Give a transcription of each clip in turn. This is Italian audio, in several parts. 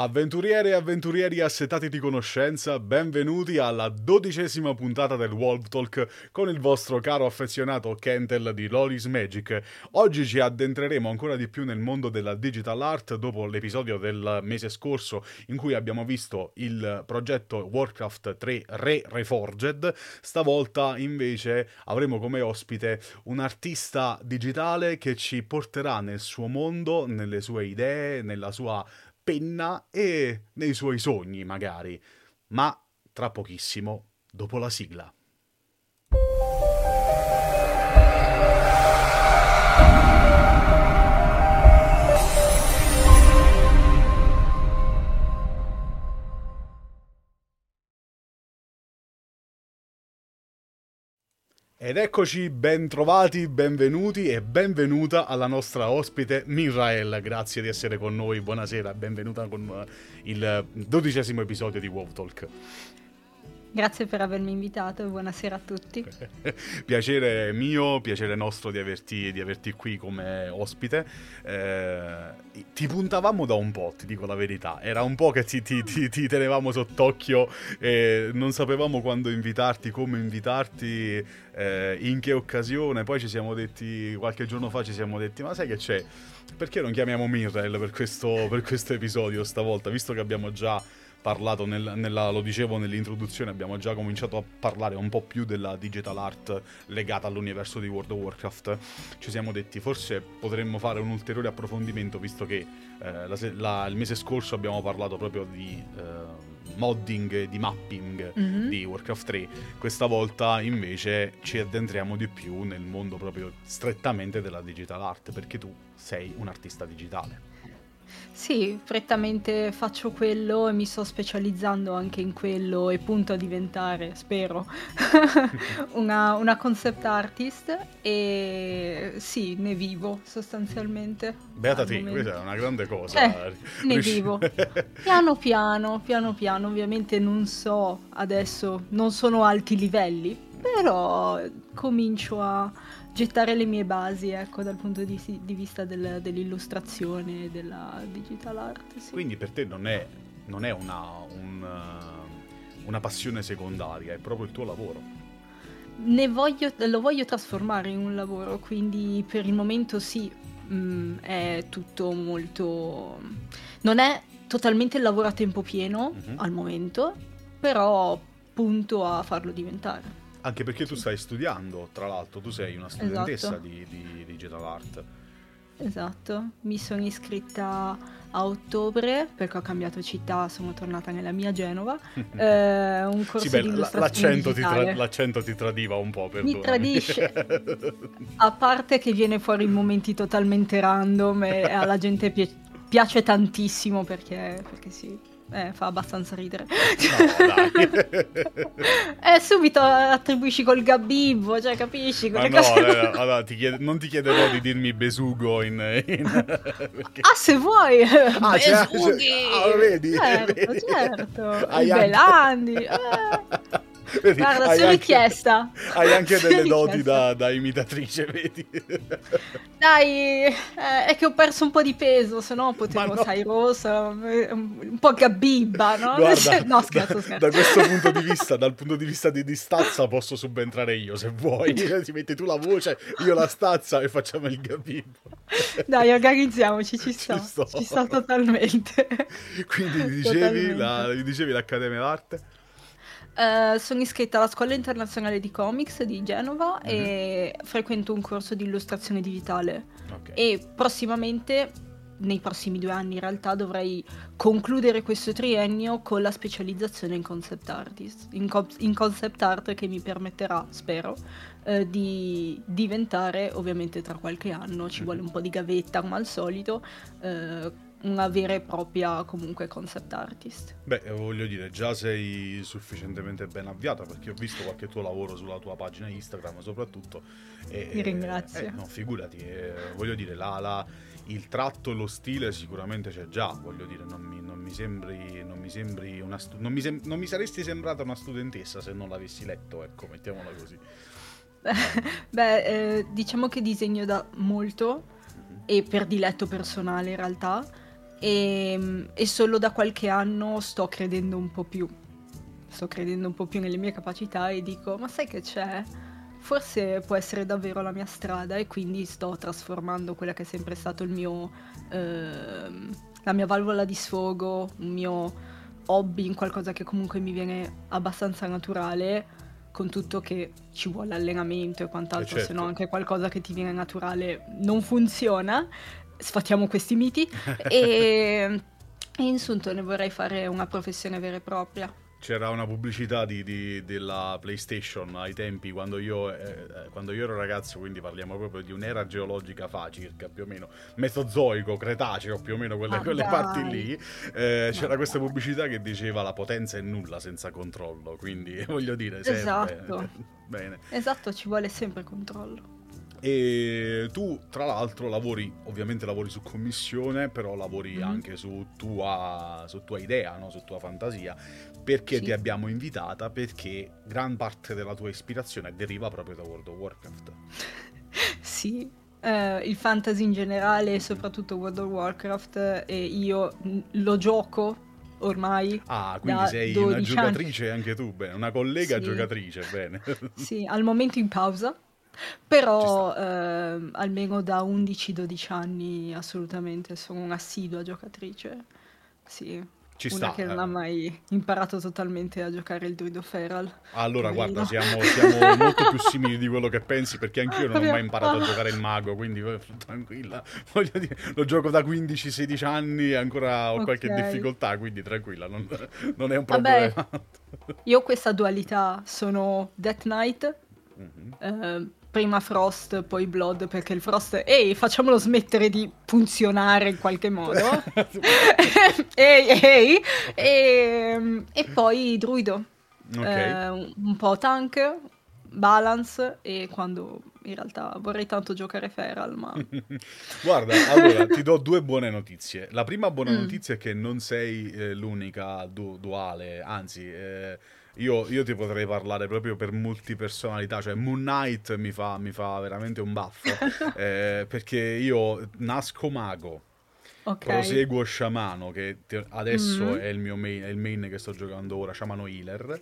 Avventuriere e avventurieri assetati di conoscenza, benvenuti alla dodicesima puntata del Wolf Talk con il vostro caro affezionato Kentel di Lolis Magic. Oggi ci addentreremo ancora di più nel mondo della digital art dopo l'episodio del mese scorso in cui abbiamo visto il progetto Warcraft 3 Re Reforged. Stavolta invece avremo come ospite un artista digitale che ci porterà nel suo mondo, nelle sue idee, nella sua penna e nei suoi sogni, magari. Ma tra pochissimo, dopo la sigla. Ed eccoci ben trovati, benvenuti e benvenuta alla nostra ospite Mirael. Grazie di essere con noi, buonasera, benvenuta con eh, il dodicesimo episodio di WoW Talk. Grazie per avermi invitato e buonasera a tutti. piacere mio, piacere nostro di averti, di averti qui come ospite. Eh, ti puntavamo da un po', ti dico la verità. Era un po' che ti, ti, ti, ti tenevamo sott'occhio e non sapevamo quando invitarti, come invitarti, eh, in che occasione. Poi ci siamo detti, qualche giorno fa ci siamo detti, ma sai che c'è? Perché non chiamiamo Mirrell per questo, per questo episodio stavolta, visto che abbiamo già parlato, nel, nella, lo dicevo nell'introduzione, abbiamo già cominciato a parlare un po' più della digital art legata all'universo di World of Warcraft. Ci siamo detti forse potremmo fare un ulteriore approfondimento visto che eh, la, la, il mese scorso abbiamo parlato proprio di... Eh, modding, di mapping mm-hmm. di Warcraft 3. Questa volta invece ci addentriamo di più nel mondo proprio strettamente della digital art, perché tu sei un artista digitale. Sì, prettamente faccio quello e mi sto specializzando anche in quello e punto a diventare, spero, una, una concept artist e sì, ne vivo sostanzialmente. Beata te, questa è una grande cosa. Eh, ne vivo. Piano piano, piano piano, ovviamente non so adesso, non sono alti livelli, però comincio a gettare le mie basi, ecco, dal punto di, di vista del, dell'illustrazione e della digital art. Sì. Quindi per te non è, non è una, un, una passione secondaria, è proprio il tuo lavoro. Voglio, lo voglio trasformare in un lavoro, quindi per il momento sì, mh, mm, è tutto molto... non è totalmente il lavoro a tempo pieno uh-huh. al momento, però punto a farlo diventare. Anche perché tu stai studiando, tra l'altro, tu sei una studentessa esatto. di, di digital art. Esatto, mi sono iscritta a ottobre perché ho cambiato città, sono tornata nella mia Genova. Eh, un corso sì, beh, di l'accento ti, tra- l'accento ti, tradiva un po', perdonami. Mi tradisce. a parte che viene fuori in momenti totalmente random e alla gente pi- piace tantissimo perché, perché sì. Eh, fa abbastanza ridere. No, dai. eh, subito attribuisci col gabibbo, cioè capisci? Ma no, cose... eh, allora, ti chied- non ti chiederò di dirmi besugo in... in... Perché... Ah, se vuoi! Ah, Besughi! Ah, vedi? Certo, certo. Belandi. Eh. Vedi, Guarda, su richiesta. Hai anche delle doti da, da, imitatrice, vedi? Dai, eh, è che ho perso un po' di peso, se no potevo, no. sai, rosa, un po' gabibba, no? Guarda, no, scherzo, da, scherzo. Da questo punto di vista, dal punto di vista di, di stazza, posso subentrare io, se vuoi. Ti metti tu la voce, io la stazza e facciamo il gabibbo. Dai, organizziamoci, ci sto. Ci sto, ci sto totalmente. Quindi dicevi, la, dicevi l'Accademia d'Arte? Uh, sono iscritta alla Scuola Internazionale di Comics di Genova mm-hmm. e frequento un corso di illustrazione digitale. Okay. E prossimamente, nei prossimi due anni in realtà, dovrei concludere questo triennio con la specializzazione in concept artist, in, co- in concept art che mi permetterà, spero, uh, di diventare, ovviamente tra qualche anno, ci mm-hmm. vuole un po' di gavetta come al solito, uh, una vera e propria comunque concept artist. Beh, voglio dire, già sei sufficientemente ben avviata perché ho visto qualche tuo lavoro sulla tua pagina Instagram soprattutto. E, Ti ringrazio. Eh, no, figurati, eh, voglio dire, la, la, il tratto e lo stile sicuramente c'è già, voglio dire, non mi, non mi sembri, non mi sembri una stu- non, mi sem- non mi saresti sembrata una studentessa se non l'avessi letto, ecco, mettiamola così. Beh, eh, diciamo che disegno da molto mm-hmm. e per diletto personale in realtà e, e solo da qualche anno sto credendo un po' più. Sto credendo un po' più nelle mie capacità e dico, ma sai che c'è? Forse può essere davvero la mia strada e quindi sto trasformando quella che è sempre stato il mio... Eh, la mia valvola di sfogo, un mio hobby in qualcosa che comunque mi viene abbastanza naturale con tutto che ci vuole allenamento e quant'altro, eh certo. se no anche qualcosa che ti viene naturale non funziona, sfatiamo questi miti e, e insulto ne vorrei fare una professione vera e propria. C'era una pubblicità di, di, della PlayStation ai tempi quando io, eh, eh, quando io, ero ragazzo, quindi parliamo proprio di un'era geologica fa circa più o meno, mesozoico, cretaceo più o meno quelle, ah, quelle parti lì. Eh, c'era questa pubblicità che diceva la potenza è nulla senza controllo, quindi voglio dire, sempre, esatto. Bene. Esatto, ci vuole sempre controllo. E tu, tra l'altro, lavori, ovviamente lavori su commissione, però lavori mm-hmm. anche su tua, su tua idea, no? su tua fantasia. Perché sì. ti abbiamo invitata? Perché gran parte della tua ispirazione deriva proprio da World of Warcraft. sì, Uh, il fantasy in generale e soprattutto World of Warcraft e io lo gioco ormai ah quindi sei una giocatrice anni. anche tu bene una collega sì. giocatrice bene sì al momento in pausa però eh, almeno da 11-12 anni assolutamente sono un'assidua giocatrice. Sì. Ci una sta, che non ha eh. mai imparato totalmente a giocare il druido feral. Allora, guarda, siamo, siamo molto più simili di quello che pensi, perché anch'io non ho mai imparato a giocare il mago, quindi eh, tranquilla. Voglio dire, lo gioco da 15-16 anni e ancora ho okay. qualche difficoltà, quindi tranquilla, non, non è un problema. Vabbè, io questa dualità, sono Death Knight, mm-hmm. eh, prima Frost, poi Blood, perché il Frost, ehi, facciamolo smettere di funzionare in qualche modo. ehi, ehi. E, e, poi Druido. Okay. Eh, un po' tank, balance e quando in realtà vorrei tanto giocare Feral, ma... Guarda, allora ti do due buone notizie. La prima buona mm. notizia è che non sei eh, l'unica du- duale, anzi... Eh, io, io, ti potrei parlare proprio per multipersonalità, cioè Moon Knight mi fa, mi fa veramente un baffo, eh, perché io nasco mago, okay. proseguo sciamano, che adesso mm-hmm. è, il mio main, è il main che sto giocando ora, sciamano healer,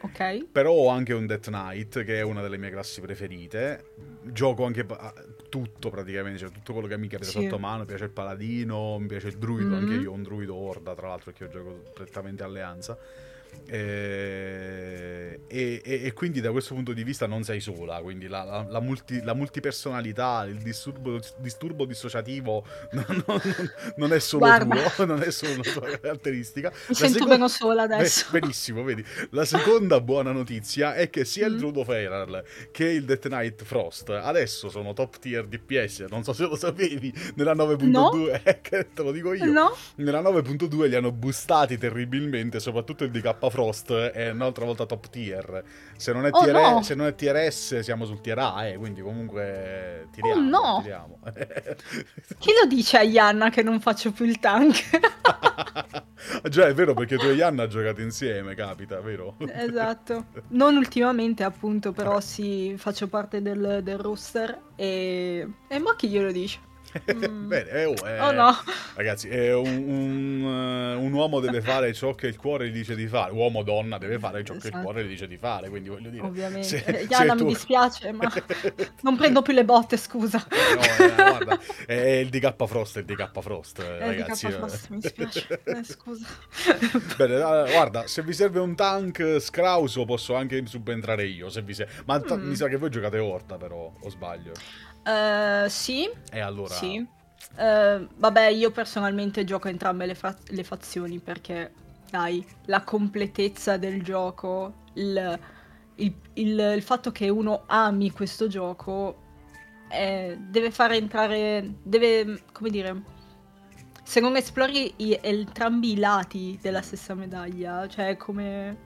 Ok. Però ho anche un Death Knight, che è una delle mie classi preferite. Gioco anche tutto praticamente, cioè tutto quello che mi capita sì. sotto mano. Mi piace il paladino, mi piace il druido, mm-hmm. anche io ho un druido Horda, tra l'altro, perché io gioco prettamente alleanza. Eh, e, e, e, quindi da questo punto di vista non sei sola, quindi la, la, la, multi, la multipersonalità, il disturbo, disturbo dissociativo non, non, non, è solo tuo, non è solo una tua caratteristica. Mi sento seconda... meno sola adesso. Benissimo, vedi. La seconda buona notizia è che sia mm. il Druido Feral che il Death Knight Frost adesso sono top tier DPS, non so se lo sapevi, nella 9.2, no. te lo dico io. No. Nella 9.2 li hanno boostati terribilmente, soprattutto il DK Frost è un'altra volta top tier. Se non è, oh, tier, no. se non è tier S siamo sul tier A, eh, quindi comunque tiriamo. Oh no! Tiriamo. Chi lo dice a Yanna che non faccio più il tank? Già, è vero perché tu e Yanna giocate insieme, capita, vero? Esatto. Non ultimamente, appunto, però sì, faccio parte del, del roster e... E ma chi glielo dice? Mm. Bene, eh, oh, eh, oh no. Ragazzi, un, un, uh, un, uomo deve fare ciò che il cuore gli dice di fare. Uomo o donna deve fare ciò esatto. che il esatto. cuore gli dice di fare. Quindi voglio dire. Ovviamente. Se, Yana, mi tu... dispiace, ma non prendo più le botte, scusa. No, eh, guarda, è il DK Frost, è il DK Frost, ragazzi. Frost, mi dispiace. Eh, scusa. Bene, guarda, se vi serve un tank scrauso posso anche subentrare io, se vi serve. Ma t- mm. mi sa che voi giocate Horta però, o sbaglio? Uh, sì. E allora? Sì. Uh, vabbè, io personalmente gioco entrambe le, fa- le, fazioni perché, dai, la completezza del gioco, il, il, il, il fatto che uno ami questo gioco eh, deve fare entrare, deve, come dire, se non esplori i, entrambi i lati della stessa medaglia, cioè come...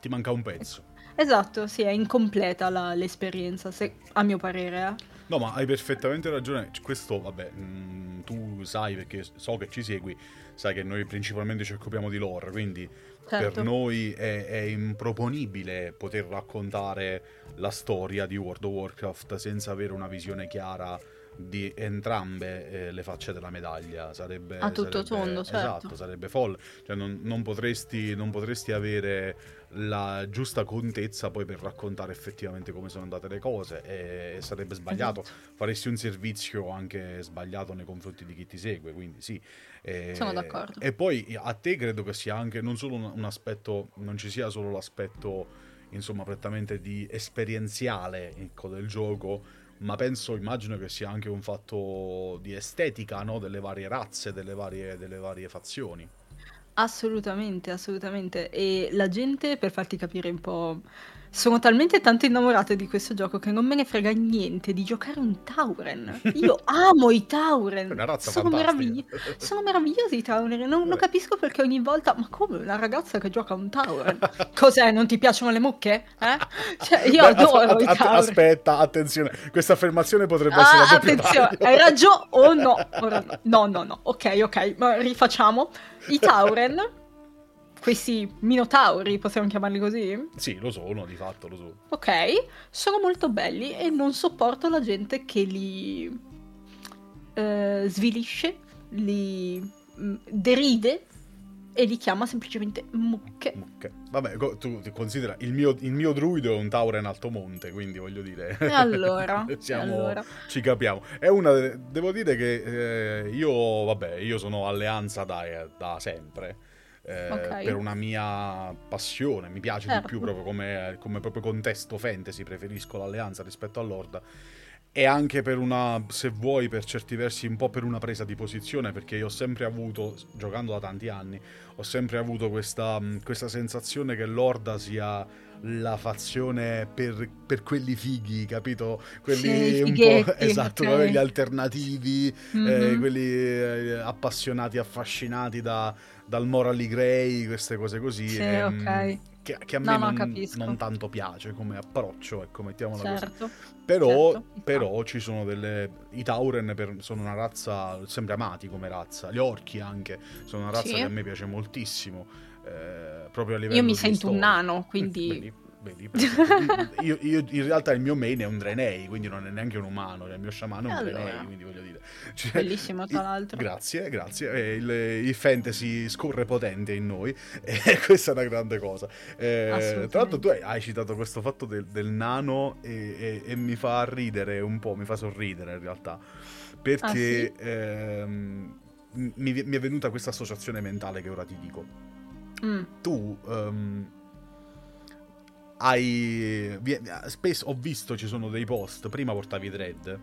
Ti manca un pezzo. Esatto, sì, è incompleta la, l'esperienza, se, a mio parere. Eh. No, ma hai perfettamente ragione. Questo, vabbè, mh, mm, tu sai perché so che ci segui, sai che noi principalmente ci occupiamo di lore, quindi certo. per noi è, è, improponibile poter raccontare la storia di World of Warcraft senza avere una visione chiara di entrambe eh, le facce della medaglia. Sarebbe, a tutto sarebbe, tondo, certo. Esatto, sarebbe folle. Cioè, non, non, potresti, non potresti avere la giusta contezza poi per raccontare effettivamente come sono andate le cose e sarebbe sbagliato. Esatto. Faresti un servizio anche sbagliato nei confronti di chi ti segue, quindi sì. E, Sono d'accordo. E poi a te credo che sia anche non solo un, un aspetto, non ci sia solo l'aspetto insomma prettamente di esperienziale ecco, del gioco, ma penso, immagino che sia anche un fatto di estetica no? delle varie razze, delle varie, delle varie fazioni. Assolutamente, assolutamente. E la gente, per farti capire un po' Sono talmente tanto innamorata di questo gioco che non me ne frega niente di giocare un Tauren. Io amo i Tauren. Una razza sono, meravigli- sono meravigliosi i Tauren. Non, non, capisco perché ogni volta. Ma come una ragazza che gioca un Tauren? Cos'è? Non ti piacciono le mucche? Eh? Cioè, io Beh, adoro as- i Tauren. Aspetta, attenzione. Questa affermazione potrebbe essere ah, attenzione, hai ragione o oh, no? no? No, no, Ok, ok. Ma rifacciamo. I Tauren questi minotauri, possiamo chiamarli così? Sì, lo sono, di fatto lo sono. Ok, sono molto belli e non sopporto la gente che li eh, svilisce, li mh, mm, deride e li chiama semplicemente mucche. Mucche. Vabbè, tu considera, il mio, il mio druido è un Tauren altomonte, quindi voglio dire... E allora? Siamo, allora. Ci capiamo. È una... Devo dire che eh, io, vabbè, io sono alleanza da, da sempre eh, okay. per una mia passione, mi piace certo. di più proprio come, come, proprio contesto fantasy, preferisco l'alleanza rispetto all'Orda e anche per una, se vuoi, per certi versi un po' per una presa di posizione, perché io ho sempre avuto, giocando da tanti anni, ho sempre avuto questa, questa sensazione che l'Orda sia la fazione per, per quelli fighi, capito? Quelli sì, un po' esatto, okay. gli alternativi, mm-hmm. eh, quelli eh, appassionati, affascinati da, dal Morally Grey, queste cose così. Sì, ehm, ok. Che, che, a me no, non, non, tanto piace come approccio, ecco, mettiamola certo, così. Però, certo, però ci sono delle... I Tauren per, sono una razza sempre amati come razza, gli orchi anche, sono una razza sì. che a me piace moltissimo. Eh, proprio a livello Io mi sento storia. un nano, quindi... Vedi? Vedi, io, io, in realtà il mio main è un Drenei, quindi non è neanche un umano, il mio sciamano è un allora. Drenei, quindi voglio dire. Cioè, Bellissimo, tra l'altro. Grazie, grazie. Il, il, fantasy scorre potente in noi e questa è una grande cosa. Eh, tra l'altro tu hai, hai, citato questo fatto del, del nano e, e, e, mi fa ridere un po', mi fa sorridere in realtà, perché ah, sì? ehm, mi, mi, è venuta questa associazione mentale che ora ti dico. Mm. Tu... Um, hai spesso ho visto ci sono dei post prima portavi thread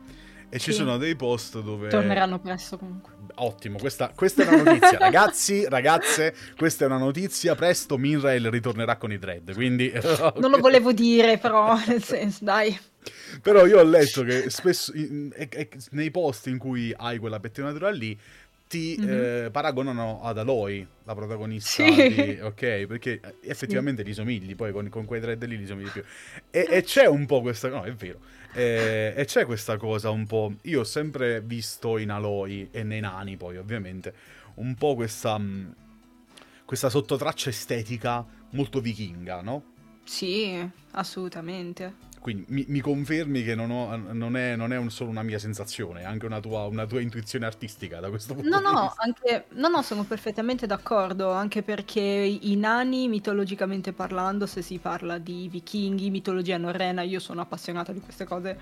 e sì. ci sono dei post dove torneranno presto comunque. Ottimo questa, questa è una notizia. Ragazzi ragazze questa è una notizia. Presto Minrail ritornerà con i thread quindi non lo volevo dire però nel senso dai. Però io ho letto che spesso nei post in cui hai quella pettinatura lì ti mm-hmm. eh, paragonano ad Aloy, la protagonista sì. di... Ok, perché eh, effettivamente sì. gli somigli, poi con, con quei thread lì gli somigli più. E, e, c'è un po' questa... No, è vero. E, e, c'è questa cosa un po'... Io ho sempre visto in Aloy, e nei nani poi ovviamente, un po' questa... Mm, questa sottotraccia estetica molto vichinga, no? Sì, assolutamente. Quindi mi, mi confermi che non, ho, non, è, non è un, solo una mia sensazione, è anche una tua, una tua, intuizione artistica da questo punto no, di no, vista. Anche, no, no, sono perfettamente d'accordo, anche perché i nani, mitologicamente parlando, se si parla di vichinghi, mitologia norrena, io sono appassionata di queste cose,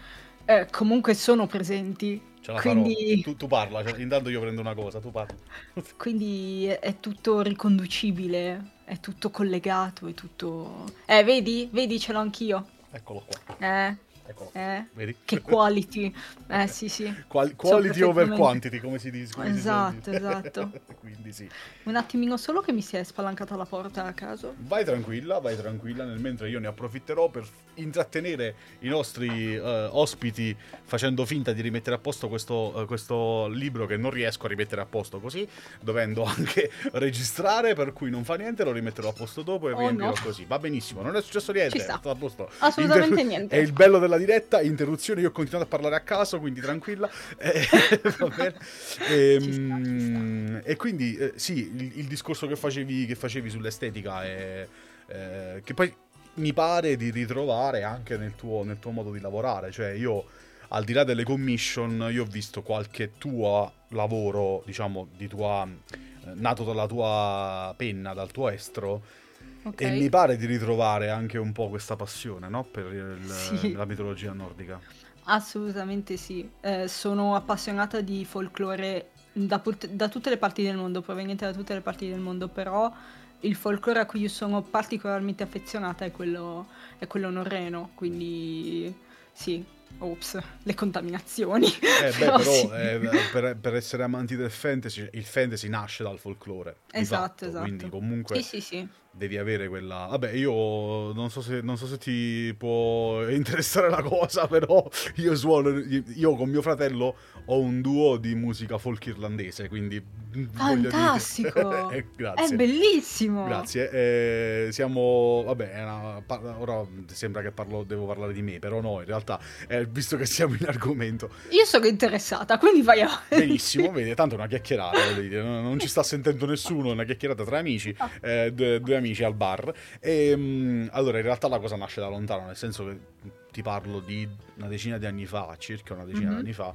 eh, comunque sono presenti. Ce la quindi... Tu, tu, parla, cioè, intanto io prendo una cosa, tu parla. quindi è tutto riconducibile, è tutto collegato, è tutto... Eh, vedi? Vedi, ce l'ho anch'io. Eccolo qua. Eh. Eh, Vedi? Che quality. Eh sì, sì. Qual- quality over quantity, come si dice. Come esatto, si esatto. Quindi sì. Un attimino solo che mi si è spalancata la porta a caso. Vai tranquilla, vai tranquilla, nel mentre io ne approfitterò per intrattenere i nostri uh, ospiti facendo finta di rimettere a posto questo, uh, questo, libro che non riesco a rimettere a posto così, dovendo anche registrare, per cui non fa niente, lo rimetterò a posto dopo e oh, riempirò no. così. Va benissimo, non è successo niente, Ci sta. a posto. Assolutamente Inter- niente. È il bello della diretta, interruzione, io ho continuato a parlare a caso, quindi tranquilla. Eh, e, ehm, e, quindi eh, sì, il, il, discorso che facevi, che facevi sull'estetica è... Eh, che poi mi pare di ritrovare anche nel tuo, nel tuo modo di lavorare. Cioè, io al di là delle commission, io ho visto qualche tuo lavoro, diciamo, di tua, eh, nato dalla tua penna, dal tuo estro, okay. e mi pare di ritrovare anche un po' questa passione, no? Per il, sì. la mitologia nordica. Assolutamente sì, eh, sono appassionata di folklore da, put- da tutte le parti del mondo, proveniente da tutte le parti del mondo, però il folklore a cui io sono particolarmente affezionata è quello, è quello norreno, quindi sì, Ops, le contaminazioni. Eh, beh, però, però sì. eh, per, per, essere amanti del fantasy, il fantasy nasce dal folklore. Esatto, fatto, esatto. Quindi comunque sì, sì, sì devi avere quella. Vabbè, io non so, se, non so se ti può interessare la cosa, però io suono. Io con mio fratello ho un duo di musica folk irlandese, quindi. Fantastico! eh, grazie. È bellissimo! Grazie. Eh, siamo. Vabbè, una... ora sembra che parlo, devo parlare di me, però no, in realtà, eh, visto che siamo in argomento. Io sono interessata, quindi vai a. Benissimo, vedi, tanto è una chiacchierata, non ci sta sentendo nessuno, è una chiacchierata tra amici, ah. eh, due, due amici al bar. E, um, allora, in realtà la cosa nasce da lontano, nel senso che ti parlo di una decina di anni fa, circa una decina mm-hmm. di anni fa.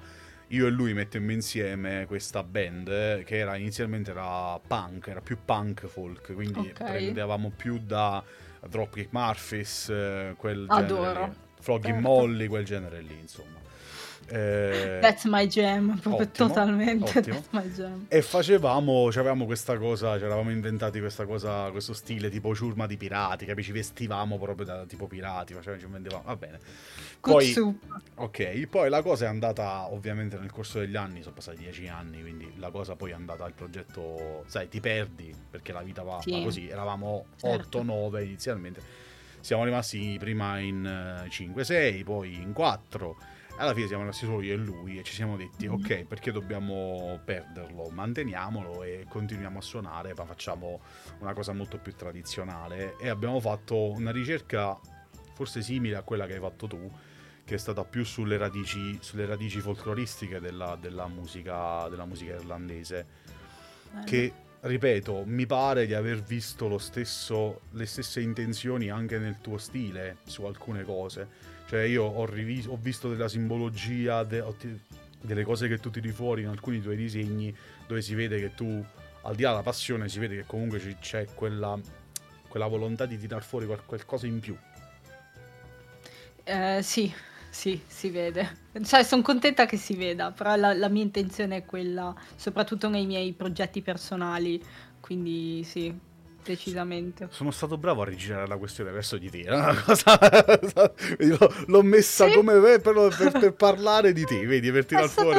Io e lui mettemmo insieme questa band eh, che era inizialmente era punk, era più punk folk, quindi okay. prendevamo più da Dropkick Murphys, eh, quel Adoro. genere, Flogging certo. Molly, quel genere lì, insomma. Eh, that's my jam, proprio ottimo, totalmente ottimo. jam. E facevamo, avevamo questa cosa, ci eravamo inventati questa cosa, questo stile tipo ciurma di pirati, capisci? Vestivamo proprio da tipo pirati, facevamo, ci vendevamo, va bene. Poi, ok, poi la cosa è andata ovviamente nel corso degli anni, sono passati dieci anni, quindi la cosa poi è andata il progetto, sai, ti perdi perché la vita va, sì. va così, eravamo certo. 8-9 inizialmente, siamo rimasti prima in 5-6, eh, poi in 4 alla fine siamo rimasti solo io e lui e ci siamo detti mm-hmm. ok perché dobbiamo perderlo manteniamolo e continuiamo a suonare ma facciamo una cosa molto più tradizionale e abbiamo fatto una ricerca forse simile a quella che hai fatto tu che è stata più sulle radici, sulle radici folcloristiche della, della, musica, della musica irlandese eh. che ripeto, mi pare di aver visto stesso, le stesse intenzioni anche nel tuo stile su alcune cose. Cioè io ho, riviso, ho visto della simbologia, de, delle cose che tu tiri fuori in alcuni tuoi disegni, dove si vede che tu, al di là della passione, si vede che comunque c'è quella, quella volontà di tirar fuori qualcosa in più. Eh, sì, sì, si vede. Cioè, sono contenta che si veda, però la, la, mia intenzione è quella, soprattutto nei miei progetti personali. Quindi sì, decisamente. Sono stato bravo a rigirare la questione verso di te. Cosa... L'ho messa sì. come me per, per, per, parlare di te, vedi, per tirare fuori.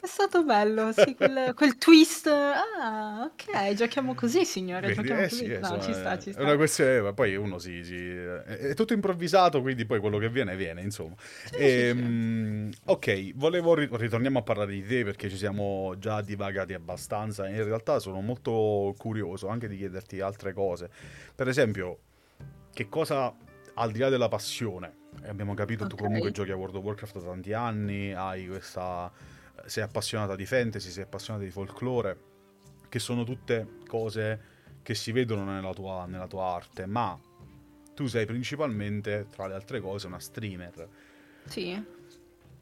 È stato bello, sì, quel, quel, twist. Ah, ok, giochiamo così, signore. Giochiamo eh, così. Sì, no, insomma, ci sta, ci sta. È una questione, ma poi uno si, si, È tutto improvvisato, quindi poi quello che viene, viene, insomma. Sì, e, sì, ehm, ok, volevo. Ritorniamo a parlare di te perché ci siamo già divagati abbastanza. In realtà sono molto curioso anche di chiederti altre cose. Per esempio, che cosa al di là della passione, abbiamo capito okay. tu comunque giochi a World of Warcraft da tanti anni, hai questa sei appassionata di fantasy, sei appassionata di folklore, che sono tutte cose che si vedono nella tua, nella tua arte, ma tu sei principalmente, tra le altre cose, una streamer. Sì.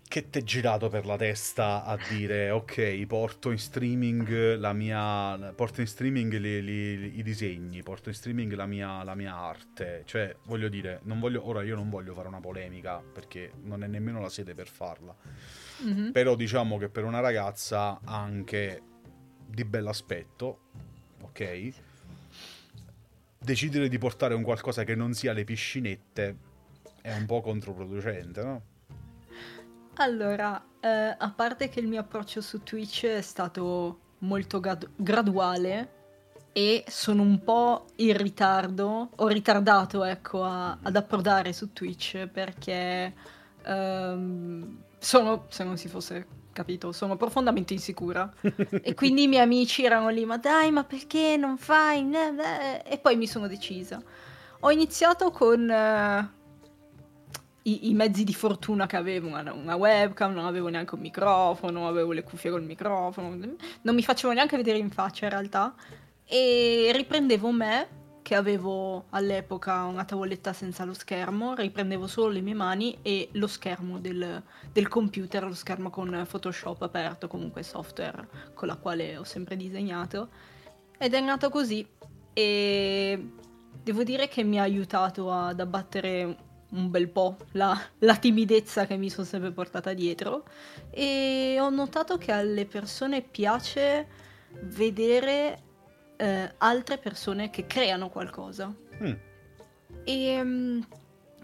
Che ti è girato per la testa a dire ok, porto in streaming la mia. porto in streaming li, li, i disegni, porto in streaming la mia, la mia arte. Cioè, voglio dire, non voglio, ora io non voglio fare una polemica perché non è nemmeno la sede per farla Mm-hmm. Però diciamo che per una ragazza anche di bell'aspetto, ok? Decidere di portare un qualcosa che non sia le piscinette è un po' controproducente, no? Allora, eh, a parte che il mio approccio su Twitch è stato molto grad- graduale e sono un po' in ritardo, ho ritardato ecco a, ad approdare su Twitch perché um, sono, se non si fosse capito, sono profondamente insicura. e quindi i miei amici erano lì, ma dai, ma perché non fai? E poi mi sono decisa. Ho iniziato con uh, i, i, mezzi di fortuna che avevo, una, una, webcam, non avevo neanche un microfono, avevo le cuffie col microfono, non mi facevo neanche vedere in faccia in realtà. E riprendevo me che avevo all'epoca una tavoletta senza lo schermo, riprendevo solo le mie mani e lo schermo del, del computer, lo schermo con Photoshop aperto, comunque software con la quale ho sempre disegnato. Ed è nato così e devo dire che mi ha aiutato ad abbattere un bel po' la, la, timidezza che mi sono sempre portata dietro e ho notato che alle persone piace vedere eh, altre persone che creano qualcosa mm. e um,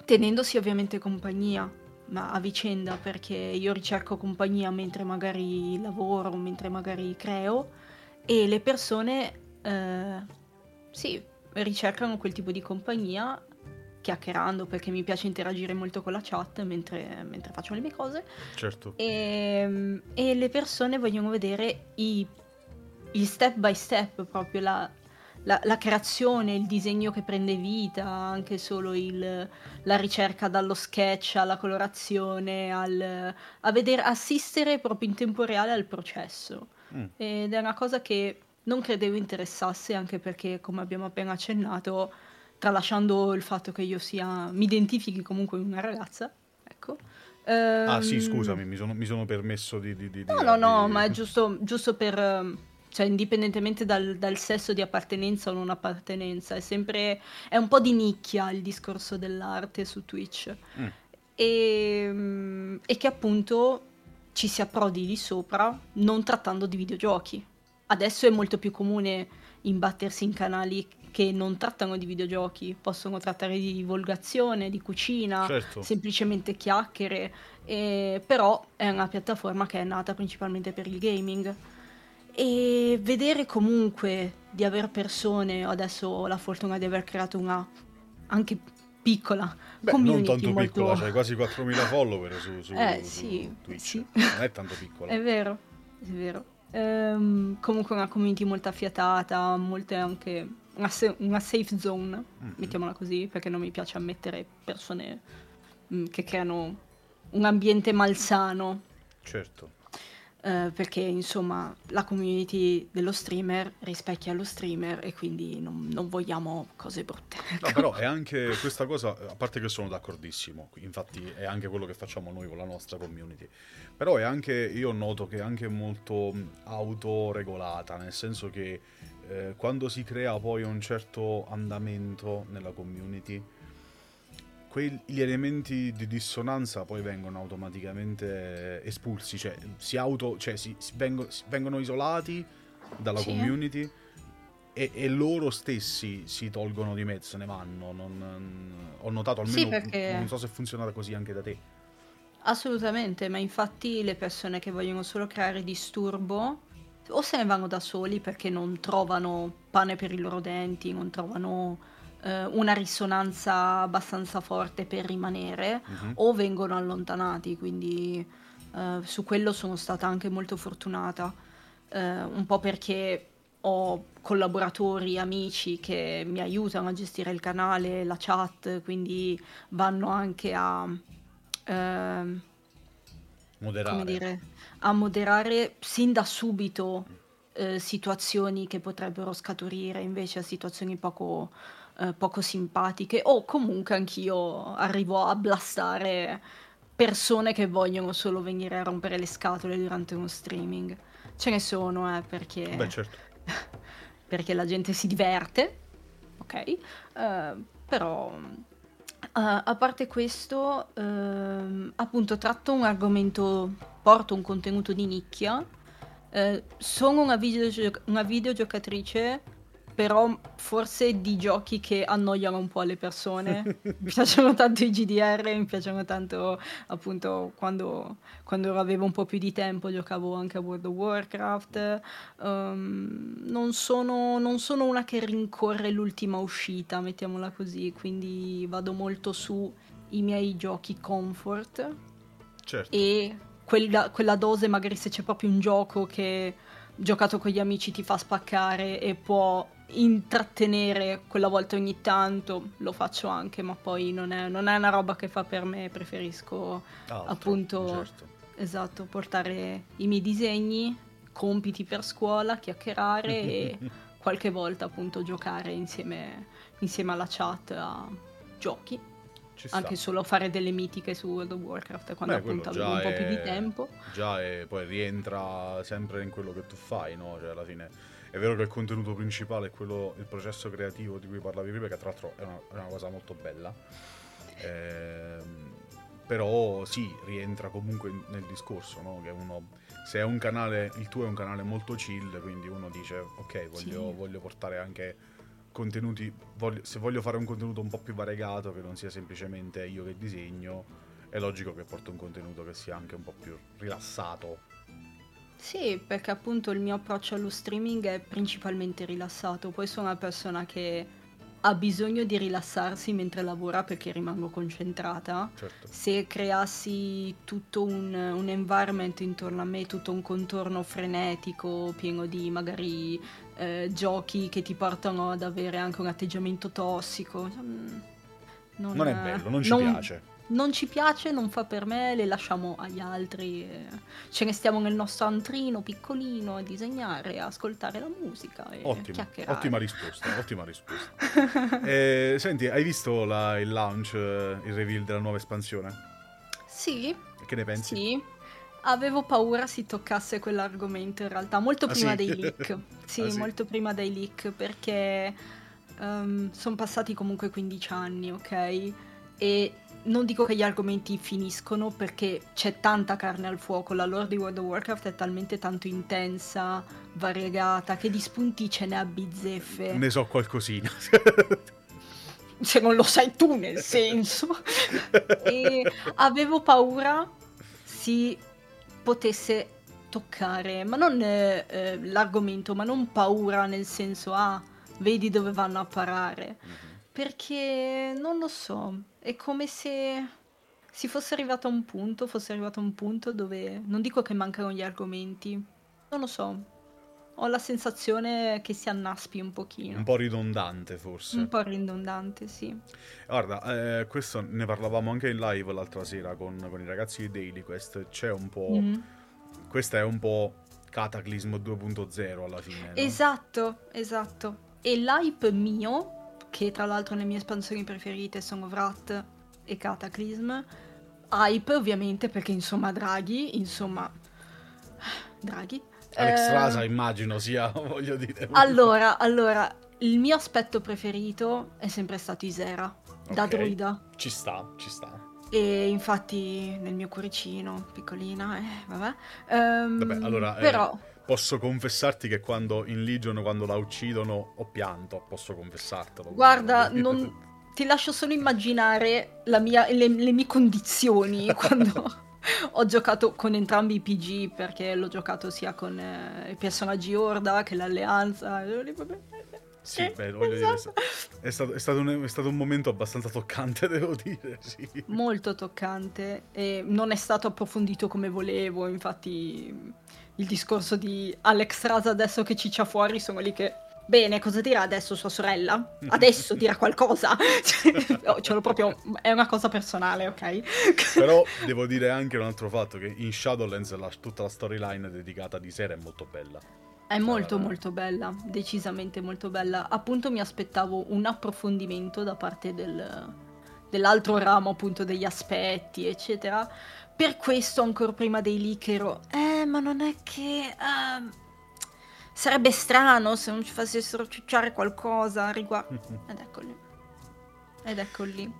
tenendosi ovviamente compagnia ma a vicenda perché io ricerco compagnia mentre magari lavoro mentre magari creo e le persone eh, sì ricercano quel tipo di compagnia chiacchierando perché mi piace interagire molto con la chat mentre, mentre faccio le mie cose. Certo. E, ehm, e le persone vogliono vedere i, il step by step, proprio la, la, la, creazione, il disegno che prende vita, anche solo il, la ricerca dallo sketch alla colorazione, al, a vedere, assistere proprio in tempo reale al processo. Mm. Ed è una cosa che non credevo interessasse, anche perché, come abbiamo appena accennato, tralasciando il fatto che io sia, mi identifichi comunque una ragazza, ecco. Ehm... Ah sì, ehm, scusami, mi sono, mi sono permesso di, di, di... No, no, no, ma è giusto, giusto per... Cioè, indipendentemente dal, dal, sesso di appartenenza o non appartenenza, è sempre... è un po' di nicchia il discorso dell'arte su Twitch. Mm. E, ehm, e che appunto ci si approdi lì sopra non trattando di videogiochi. Adesso è molto più comune imbattersi in canali che non trattano di videogiochi, possono trattare di divulgazione, di cucina, certo. semplicemente chiacchiere, eh, però è una piattaforma che è nata principalmente per il gaming. E vedere comunque di avere persone, adesso ho la fortuna di aver creato una anche piccola Beh, non tanto molto... piccola, c'hai quasi 4.000 follower su, su, eh, su sì, Twitch, sì. non è tanto piccola. è vero, è vero. Ehm, comunque una community molto affiatata, molte anche una, se- una safe zone, mm-hmm. mettiamola così, perché non mi piace ammettere persone mh, mm, che creano un ambiente malsano. Certo. Uh, perché insomma la community dello streamer rispecchia lo streamer e quindi non, non vogliamo cose brutte. No, però è anche questa cosa, a parte che sono d'accordissimo, infatti è anche quello che facciamo noi con la nostra community, però è anche, io noto che è anche molto autoregolata, nel senso che eh, quando si crea poi un certo andamento nella community, gli elementi di dissonanza poi vengono automaticamente espulsi, cioè, si, auto, cioè si, si vengono, vengono, isolati dalla sì. community e, e, loro stessi si tolgono di mezzo, ne vanno. Non, ho notato almeno, sì, perché... non so se funziona così anche da te. Assolutamente, ma infatti le persone che vogliono solo creare disturbo o se ne vanno da soli perché non trovano pane per i loro denti, non trovano eh, una risonanza abbastanza forte per rimanere, uh-huh. o vengono allontanati, quindi eh, su quello sono stata anche molto fortunata, eh, un po' perché ho collaboratori, amici che mi aiutano a gestire il canale, la chat, quindi vanno anche a... Eh, moderare. Dire, a moderare sin da subito eh, situazioni che potrebbero scaturire invece a situazioni poco, eh, poco simpatiche o comunque anch'io arrivo a blastare persone che vogliono solo venire a rompere le scatole durante uno streaming. Ce ne sono, eh, perché... Beh, certo. perché la gente si diverte, ok? Uh, però Uh, a parte questo, uh, appunto, tratto un argomento, porto un contenuto di nicchia. Sono una, videogio- una videogiocatrice però forse di giochi che annoiano un po' le persone. mi piacciono tanto i GDR, mi piacciono tanto appunto quando, quando avevo un po' più di tempo giocavo anche a World of Warcraft. Um, non, sono, non sono una che rincorre l'ultima uscita, mettiamola così, quindi vado molto su i miei giochi comfort. Certo. E quella, quella dose magari se c'è proprio un gioco che giocato con gli amici ti fa spaccare e può intrattenere quella volta ogni tanto, lo faccio anche, ma poi non è, non è una roba che fa per me, preferisco Altro, appunto certo. esatto, portare i miei disegni, compiti per scuola, chiacchierare e qualche volta appunto giocare insieme, insieme alla chat a giochi. Anche solo fare delle mitiche su World of Warcraft quando Beh, appunto avevo un po' è... più di tempo. Già, e poi rientra sempre in quello che tu fai, no? Cioè, alla fine è vero che il contenuto principale è quello, il processo creativo di cui parlavi prima, che tra l'altro è una, è una cosa molto bella. Ehm, però sì, rientra comunque nel discorso, no? Che uno, se è un canale, il tuo è un canale molto chill, quindi uno dice, ok, voglio, sì. voglio portare anche contenuti, voglio, se voglio fare un contenuto un po' più variegato, che non sia semplicemente io che disegno, è logico che porto un contenuto che sia anche un po' più rilassato. Sì, perché appunto il mio approccio allo streaming è principalmente rilassato, poi sono una persona che ha bisogno di rilassarsi mentre lavora perché rimango concentrata. Certo. Se creassi tutto un, un, environment intorno a me, tutto un contorno frenetico, pieno di magari eh, giochi che ti portano ad avere anche un atteggiamento tossico, mm, non, non è bello, non ci non, piace non ci piace, non fa per me, le lasciamo agli altri. Ce ne stiamo nel nostro antrino piccolino a disegnare, a ascoltare la musica e Ottimo, Ottima risposta, ottima risposta. eh, senti, hai visto la, il launch, il reveal della nuova espansione? Sì. Che ne pensi? Sì. Avevo paura si toccasse quell'argomento in realtà, molto prima ah, sì? dei leak. Sì, ah, sì, molto prima dei leak perché um, ehm, sono passati comunque 15 anni, ok? E non dico che gli argomenti finiscono perché c'è tanta carne al fuoco, la lore di World of Warcraft è talmente tanto intensa, variegata, che di spunti ce n'è a bizzeffe. Ne so qualcosina. Se non lo sai tu, nel senso. e avevo paura si potesse toccare, ma non eh, eh, l'argomento, ma non paura nel senso, ah, vedi dove vanno a parare. Mm-hmm. Perché non lo so, è come se si fosse arrivato a un punto, fosse arrivato a un punto dove non dico che mancano gli argomenti, non lo so. Ho la sensazione che si annaspi un pochino. Un po' ridondante forse. Un po' ridondante, sì. Guarda, eh, questo ne parlavamo anche in live l'altra sera con, con i ragazzi di Daily Quest. C'è un po'... Mm-hmm. Questa è un po' Cataclysm 2.0 alla fine. No? Esatto, esatto. E l'hype mio che tra l'altro le mie espansioni preferite sono Wrath e Cataclysm. Hype ovviamente perché insomma Draghi, insomma... Draghi. Alex eh... Rasa immagino sia, voglio dire. Allora, allora, il mio aspetto preferito è sempre stato Isera, okay. da druida. Ci sta, ci sta. E infatti nel mio cuoricino, piccolina, eh, vabbè. Um, vabbè, allora... Però... Eh Posso confessarti che quando in Legion, quando la uccidono, ho pianto. Posso confessartelo. Guarda, non... ti lascio solo immaginare mia, le, le, mie condizioni quando ho giocato con entrambi i PG, perché l'ho giocato sia con eh, i personaggi Horda che l'Alleanza. Sì, eh, beh, voglio esatto. dire, è stato, è, stato un, è stato, un, momento abbastanza toccante, devo dire. Sì. Molto toccante e non è stato approfondito come volevo, infatti il discorso di Alex Rasa adesso che ciccia fuori, sono lì che... Bene, cosa dirà adesso sua sorella? Adesso dirà qualcosa? ce l'ho proprio... È una cosa personale, ok? Però devo dire anche un altro fatto, che in Shadowlands la, tutta la storyline dedicata di Sera è molto bella. È molto molto bella, decisamente molto bella. Appunto mi aspettavo un approfondimento da parte del, dell'altro ramo appunto degli aspetti, eccetera per questo ancora prima dei leak ero, eh ma non è che... Uh, sarebbe strano se non ci facessero cicciare qualcosa riguardo... Ed ecco lì. Ed ecco lì.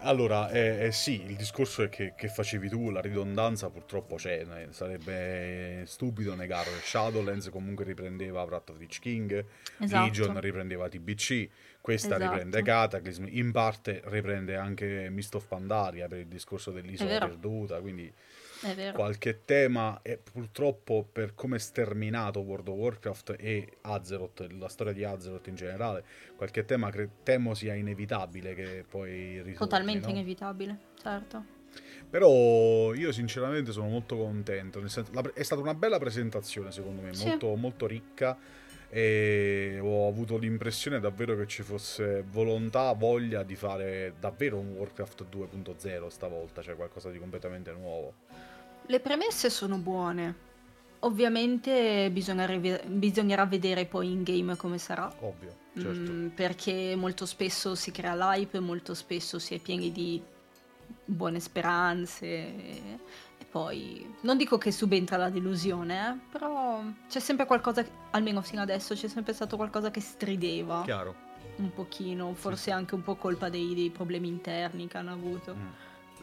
Allora, eh, eh, sì, il discorso è che, che, facevi tu, la ridondanza purtroppo c'è, sarebbe stupido negarlo. Shadowlands comunque riprendeva Wrath of the King, esatto. Legion riprendeva TBC, questa esatto. riprende Cataclysm, in parte riprende anche Mist of Pandaria per il discorso dell'isola perduta, quindi qualche tema e purtroppo per come è sterminato World of Warcraft e Azeroth, la storia di Azeroth in generale, qualche tema cre- temo sia inevitabile che poi risolvi, Totalmente no? inevitabile, certo. Però io sinceramente sono molto contento, senso, la, è stata una bella presentazione secondo me, sì. molto, molto ricca e ho avuto l'impressione davvero che ci fosse volontà, voglia di fare davvero un Warcraft 2.0 stavolta, cioè qualcosa di completamente nuovo. Le premesse sono buone, Ovviamente bisogna rive- bisognerà vedere poi in game come sarà. Ovvio, certo. Mm, perché molto spesso si crea l'hype, molto spesso si è pieni di buone speranze. E poi non dico che subentra la delusione, eh, però c'è sempre qualcosa, almeno fino adesso c'è sempre stato qualcosa che strideva. Chiaro. Un pochino, forse sì. anche un po' colpa dei, dei problemi interni che hanno avuto. Mm.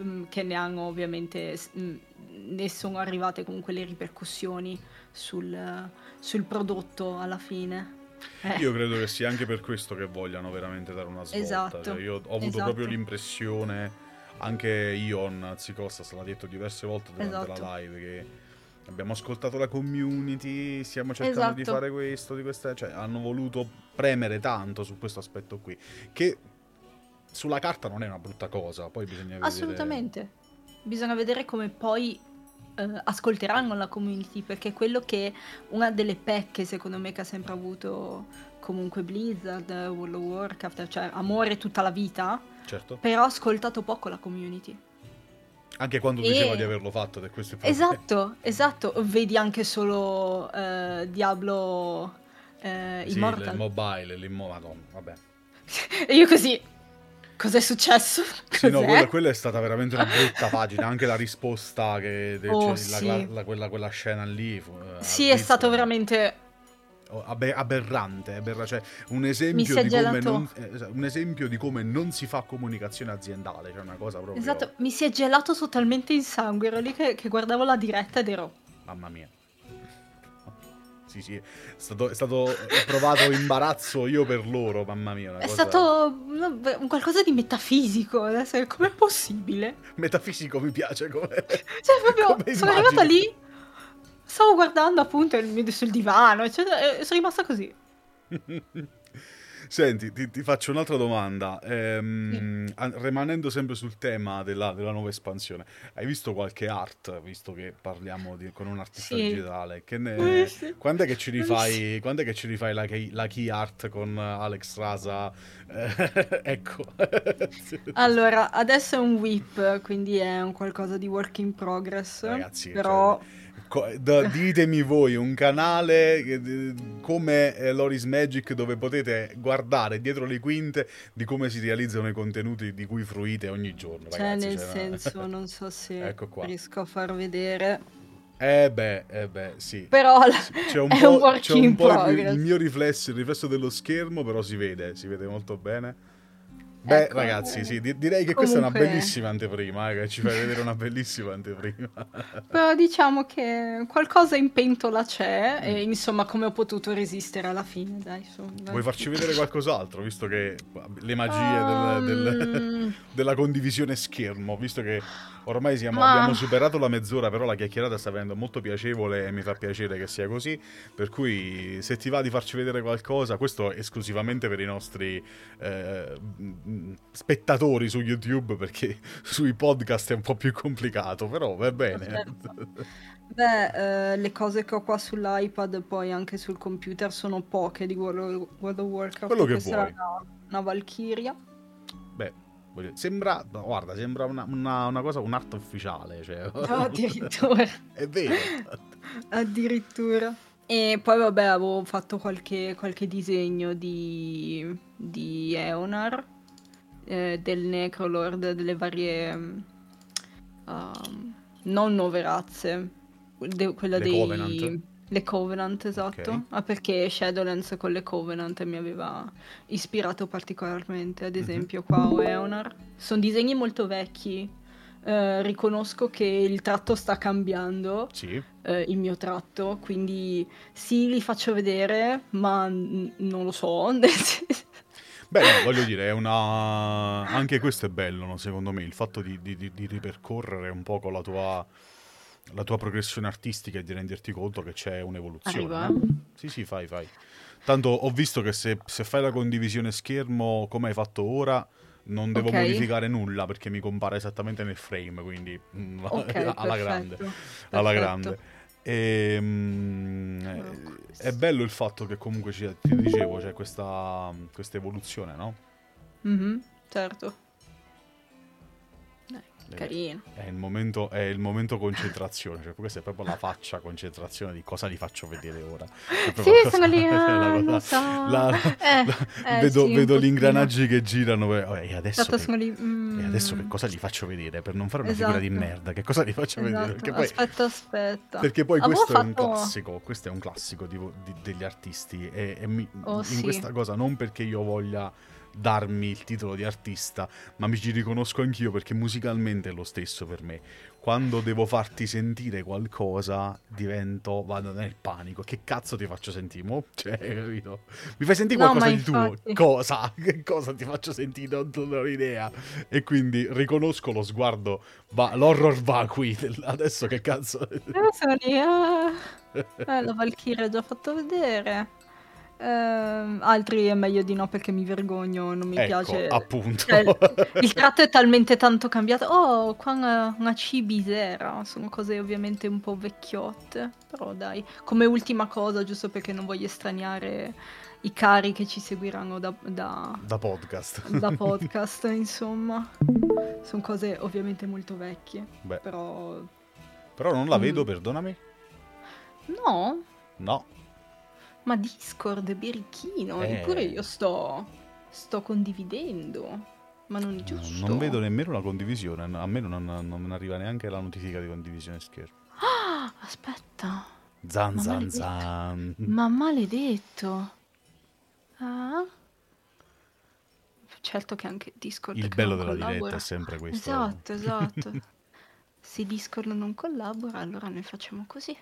Mm, che ne hanno ovviamente, mm, ne sono arrivate comunque le ripercussioni sul, sul prodotto alla fine. Eh. Io credo che sia anche per questo che vogliano veramente dare una svolta. Esatto. Cioè, io ho avuto esatto. proprio l'impressione, anche Ion Zicosta se l'ha detto diverse volte durante esatto. la live, che abbiamo ascoltato la community, stiamo cercando esatto. di fare questo, di questa, cioè hanno voluto premere tanto su questo aspetto qui, che sulla carta non è una brutta cosa, poi bisogna vedere... Assolutamente. Bisogna vedere come poi eh, ascolteranno la community, perché quello che una delle pecche secondo me che ha sempre avuto comunque Blizzard, World of Warcraft, cioè amore tutta la vita, certo. però ha ascoltato poco la community. Anche quando e... diceva di averlo fatto, ed è questo il problema. Esatto, esatto. Vedi anche solo eh, Diablo eh, Immortal. Sì, il mobile, l'immo... Madonna, vabbè. e io così, Cos'è successo? Sì, no, quella, quella, è stata veramente una brutta pagina. Anche la risposta, che, oh, cioè, sì. la, la, quella, quella, scena lì. Fu, eh, sì, è stato veramente. Oh, aberrante, aberra, cioè, un, esempio di come non, eh, un esempio di come non si fa comunicazione aziendale, cioè una cosa proprio... Esatto, mi si è gelato totalmente in sangue, ero lì che, che guardavo la diretta ed ero... Mamma mia. Sì, sì, è stato, è stato provato imbarazzo io per loro, mamma mia. È cosa... stato un qualcosa di metafisico, adesso com'è possibile? Metafisico mi piace come... Cioè, proprio, come sono arrivata lì, stavo guardando appunto sul divano, cioè, sono rimasta così. Senti, ti, ti, faccio un'altra domanda. Ehm, sì. Rimanendo sempre sul tema della, della, nuova espansione, hai visto qualche art, visto che parliamo di, con un artista sì. digitale? Ne, sì. Quando è che ci rifai, quando è che ci rifai la, la key art con Alex Rasa? Eh, ecco. allora, adesso è un whip, quindi è un qualcosa di work in progress. Ragazzi, però... Cioè, da, ditemi voi un canale come Loris Magic dove potete guardare dietro le quinte di come si realizzano i contenuti di cui fruite ogni giorno. Cioè, ragazzi, nel cioè, senso, non so se ecco riesco a far vedere. Eh beh, eh beh, sì. Però c'è un po', un c'è un po il, il mio riflesso, il riflesso dello schermo, però si vede, si vede molto bene. Beh, ecco, ragazzi, sì, di- direi che comunque... questa è una bellissima anteprima, eh, che ci fai vedere una bellissima anteprima. Però diciamo che qualcosa in pentola c'è mm. e insomma come ho potuto resistere alla fine, dai. Insomma. Vuoi farci vedere qualcos'altro, visto che le magie um... del, del, mm. della condivisione schermo, visto che Ormai siamo, Ma... abbiamo superato la mezz'ora, però la chiacchierata sta venendo molto piacevole e mi fa piacere che sia così. Per cui, se ti va di farci vedere qualcosa, questo esclusivamente per i nostri eh, spettatori su YouTube, perché sui podcast è un po' più complicato, però va bene. Certo. Beh, eh, le cose che ho qua sull'iPad, poi anche sul computer, sono poche di World of Warcraft. Quello che vuoi. Una, una Valkyria. Sembra, guarda, sembra una, una, una cosa, un'arte ufficiale. Cioè. No, addirittura. È vero. addirittura. E poi vabbè avevo fatto qualche, qualche disegno di, di Eonar, eh, del Necrolord, delle varie... Um, non nuove razze, de, quella Le dei... Covenant le Covenant, esatto. Okay. Ah, perché Shadowlands con le Covenant mi aveva ispirato particolarmente. Ad mhm. esempio, mm-hmm. qua ho Eonar. Sono disegni molto vecchi. Eh, riconosco che il tratto sta cambiando. Sì. Eh, il mio tratto. Quindi sì, li faccio vedere, ma n- non lo so. Beh, no, voglio dire, è una... anche questo è bello, no? secondo me, il fatto di, di, di ripercorrere un po' con la tua la tua progressione artistica e di renderti conto che c'è un'evoluzione. Arriva. Sì, sì, fai, fai. Tanto ho visto che se, se fai la condivisione schermo come hai fatto ora, non devo okay. modificare nulla perché mi compare esattamente nel frame, quindi mm, okay, alla perfetto, grande. Perfetto. Alla grande. E, um, è bello il fatto che comunque ci, ti dicevo c'è questa, questa evoluzione, no? Mm-hmm, certo. Carino. È il, momento, è il momento concentrazione, cioè questa è proprio la faccia concentrazione di cosa li faccio vedere ora. Sì, sono lì, ah, lo so. La, eh, la, eh, vedo, sì, vedo gli ingranaggi che girano e adesso, che, lì, mm. e adesso, che, cosa li faccio vedere per non fare una esatto. figura di esatto. merda? Che cosa li faccio esatto. vedere? Perché poi, aspetta, aspetta. Perché poi questo fatto... è un classico, questo è un classico di, di, degli artisti e, e mi, oh, in sì. questa cosa non perché io voglia darmi il titolo di artista, ma mi ci riconosco anch'io perché musicalmente è lo stesso per me. Quando devo farti sentire qualcosa, divento, vado nel panico. Che cazzo ti faccio sentire? Mo? Cioè, capito? Mi fai sentire qualcosa no, di tuo? Cosa? Che cosa ti faccio sentire? Non, non ho idea. E quindi riconosco lo sguardo, va, l'horror vacui. Adesso che cazzo? Eh, sono lì, ah. la Valkyria già fatto vedere. Uh, altri è meglio di no perché mi vergogno, non mi ecco, piace. appunto. Cioè, il tratto è talmente tanto cambiato. Oh, qua una, una cibisera. Sono cose ovviamente un po' vecchiotte. Però dai, come ultima cosa, giusto perché non voglio estraniare i cari che ci seguiranno da, da, da podcast. Da podcast, insomma. Sono cose ovviamente molto vecchie. Beh. Però... Però non la vedo, mm. perdonami. No. No. Ma Discord, birichino, eh. eppure io sto, sto condividendo. Ma non è giusto. Non vedo nemmeno una condivisione, a me non, non arriva neanche la notifica di condivisione schermo. Ah, aspetta. Zan Ma zan maledetto. zan. Ma maledetto. Ah. Certo che anche Discord Il bello della collabora. diretta è sempre questo. Esatto, esatto. Se Discord non collabora, allora noi facciamo così.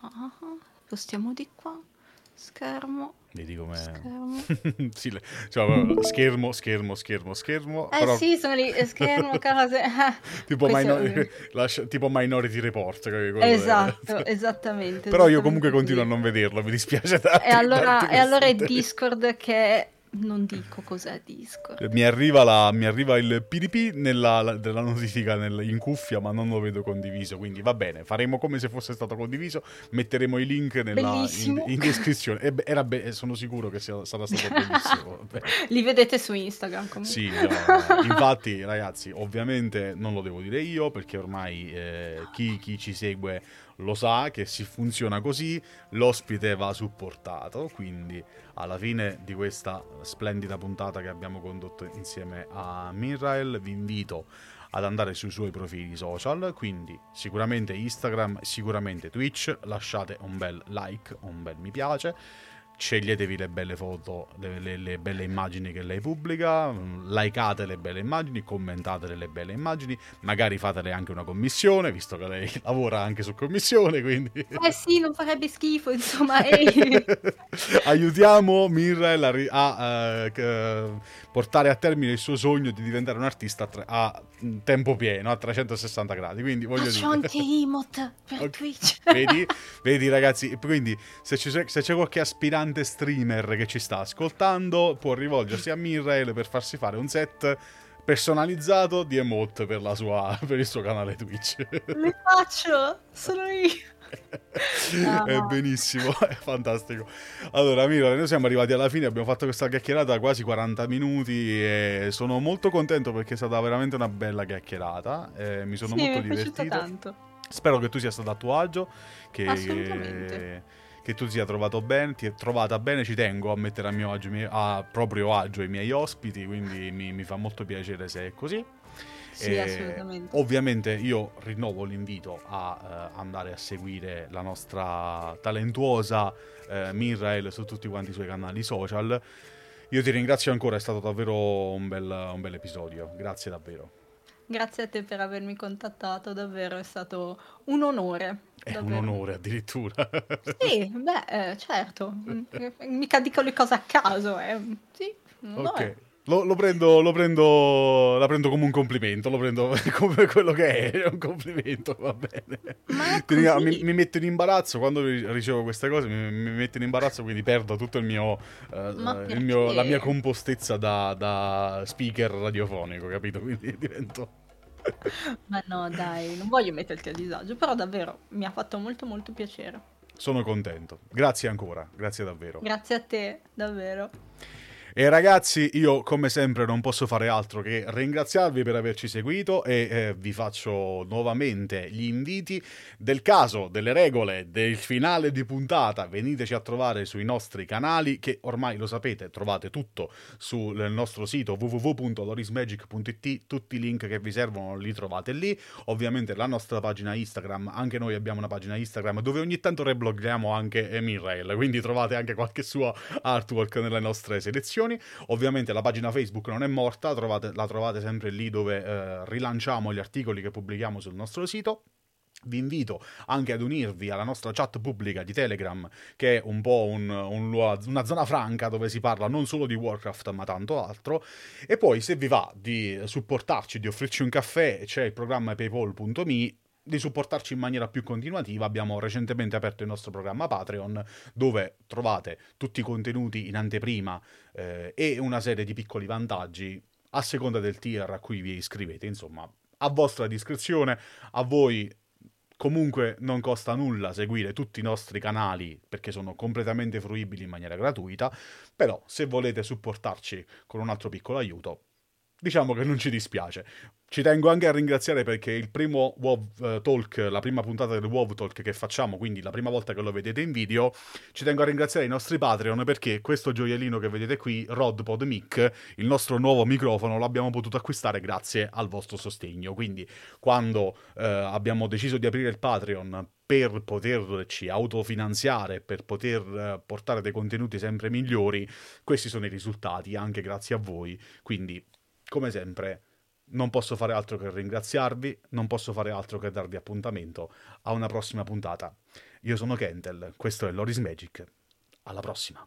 Ah. Spostiamo di qua. Schermo. Vedi come... Schermo. sì, cioè, schermo, schermo, schermo, schermo. Eh però... sì, sono lì, schermo, cose... tipo, minor... Lascia... tipo Minority Report. Esatto, è... esattamente. Però io comunque continuo a non vederlo, mi dispiace tanto. E allora, e allora è Discord che non dico cos'è Discord. Mi arriva, la, mi arriva il PDP nella, della notifica nel, in cuffia, ma non lo vedo condiviso. Quindi va bene, faremo come se fosse stato condiviso. Metteremo i link nella, in, in, descrizione. E, era be- sono sicuro che sia, sarà stato bellissimo. Li vedete su Instagram comunque. Sì, no, infatti, ragazzi, ovviamente non lo devo dire io perché ormai eh, chi, chi ci segue lo sa che si funziona così, l'ospite va supportato, quindi alla fine di questa splendida puntata che abbiamo condotto insieme a Mirrael vi invito ad andare sui suoi profili social, quindi sicuramente Instagram, sicuramente Twitch, lasciate un bel like, un bel mi piace sceglietevi le belle foto, le, le, le, belle immagini che lei pubblica, likeate le belle immagini, commentate le belle immagini, magari fatele anche una commissione, visto che lei lavora anche su commissione, quindi... Eh sì, non farebbe schifo, insomma. Aiutiamo Mirrel a, a, a, a, portare a termine il suo sogno di diventare un artista a, tempo pieno, a 360 gradi, quindi voglio Faccio dire... anche emote per okay. Twitch. Vedi? Vedi ragazzi, quindi se, c'è, se c'è qualche aspirante streamer che ci sta ascoltando può rivolgersi a Mirrael per farsi fare un set personalizzato di emote per, sua, per il suo canale Twitch. Le faccio, sono io. Ah, è benissimo, è fantastico. Allora, Mira, noi siamo arrivati alla fine, abbiamo fatto questa chiacchierata quasi 40 minuti e sono molto contento perché è stata veramente una bella chiacchierata. Eh, mi sono sì, molto mi divertito. Tanto. Spero che tu sia stato a tuo agio. Che, Assolutamente che tu sia trovato bene, ti è trovata bene, ci tengo a mettere a mio agio, a proprio agio i miei ospiti, quindi mi, mi fa molto piacere se è così. Sì, e assolutamente. Ovviamente io rinnovo l'invito a uh, andare a seguire la nostra talentuosa uh, Mirrael su tutti quanti i suoi canali social. Io ti ringrazio ancora, è stato davvero un bel, un bel episodio. Grazie davvero. Grazie a te per avermi contattato, davvero è stato un onore. È davvero. un onore addirittura. Sì, beh, eh, certo. Mica dico le cose a caso, eh. Sì, un ok. Lo, lo, prendo, lo prendo, la prendo come un complimento, lo prendo come quello che è, un complimento, va bene. Mi, mi, metto in imbarazzo quando ricevo queste cose, mi, mi metto in imbarazzo, quindi perdo tutto il mio, uh, il mio la mia compostezza da, da, speaker radiofonico, capito? Quindi divento... Ma no, dai, non voglio metterti a disagio, però davvero mi ha fatto molto molto piacere. Sono contento. Grazie ancora, grazie davvero. Grazie a te, davvero. E ragazzi, io come sempre non posso fare altro che ringraziarvi per averci seguito e eh, vi faccio nuovamente gli inviti del caso, delle regole, del finale di puntata. Veniteci a trovare sui nostri canali che ormai lo sapete, trovate tutto sul nostro sito www.lorismagic.it, tutti i link che vi servono li trovate lì. Ovviamente la nostra pagina Instagram, anche noi abbiamo una pagina Instagram dove ogni tanto rebloggiamo anche Emirrail, quindi trovate anche qualche suo artwork nelle nostre selezioni. Ovviamente la pagina Facebook non è morta, trovate, la trovate sempre lì dove eh, rilanciamo gli articoli che pubblichiamo sul nostro sito. Vi invito anche ad unirvi alla nostra chat pubblica di Telegram, che è un po' un, un, una zona franca dove si parla non solo di Warcraft ma tanto altro. E poi se vi va di supportarci, di offrirci un caffè, c'è il programma paypal.me di supportarci in maniera più continuativa abbiamo recentemente aperto il nostro programma Patreon dove trovate tutti i contenuti in anteprima eh, e una serie di piccoli vantaggi a seconda del tier a cui vi iscrivete insomma a vostra discrezione a voi Comunque non costa nulla seguire tutti i nostri canali perché sono completamente fruibili in maniera gratuita, però se volete supportarci con un altro piccolo aiuto, diciamo che non ci dispiace. Ci tengo anche a ringraziare perché il primo WoW uh, Talk, la prima puntata del WoW Talk che facciamo, quindi la prima volta che lo vedete in video, ci tengo a ringraziare i nostri Patreon perché questo gioiellino che vedete qui, RodPod Mic, il nostro nuovo microfono, l'abbiamo potuto acquistare grazie al vostro sostegno. Quindi quando uh, abbiamo deciso di aprire il Patreon per poterci autofinanziare, per poter uh, portare dei contenuti sempre migliori, questi sono i risultati, anche grazie a voi. Quindi, come sempre non posso fare altro che ringraziarvi, non posso fare altro che darvi appuntamento a una prossima puntata. Io sono Kentel, questo è Loris Magic. Alla prossima!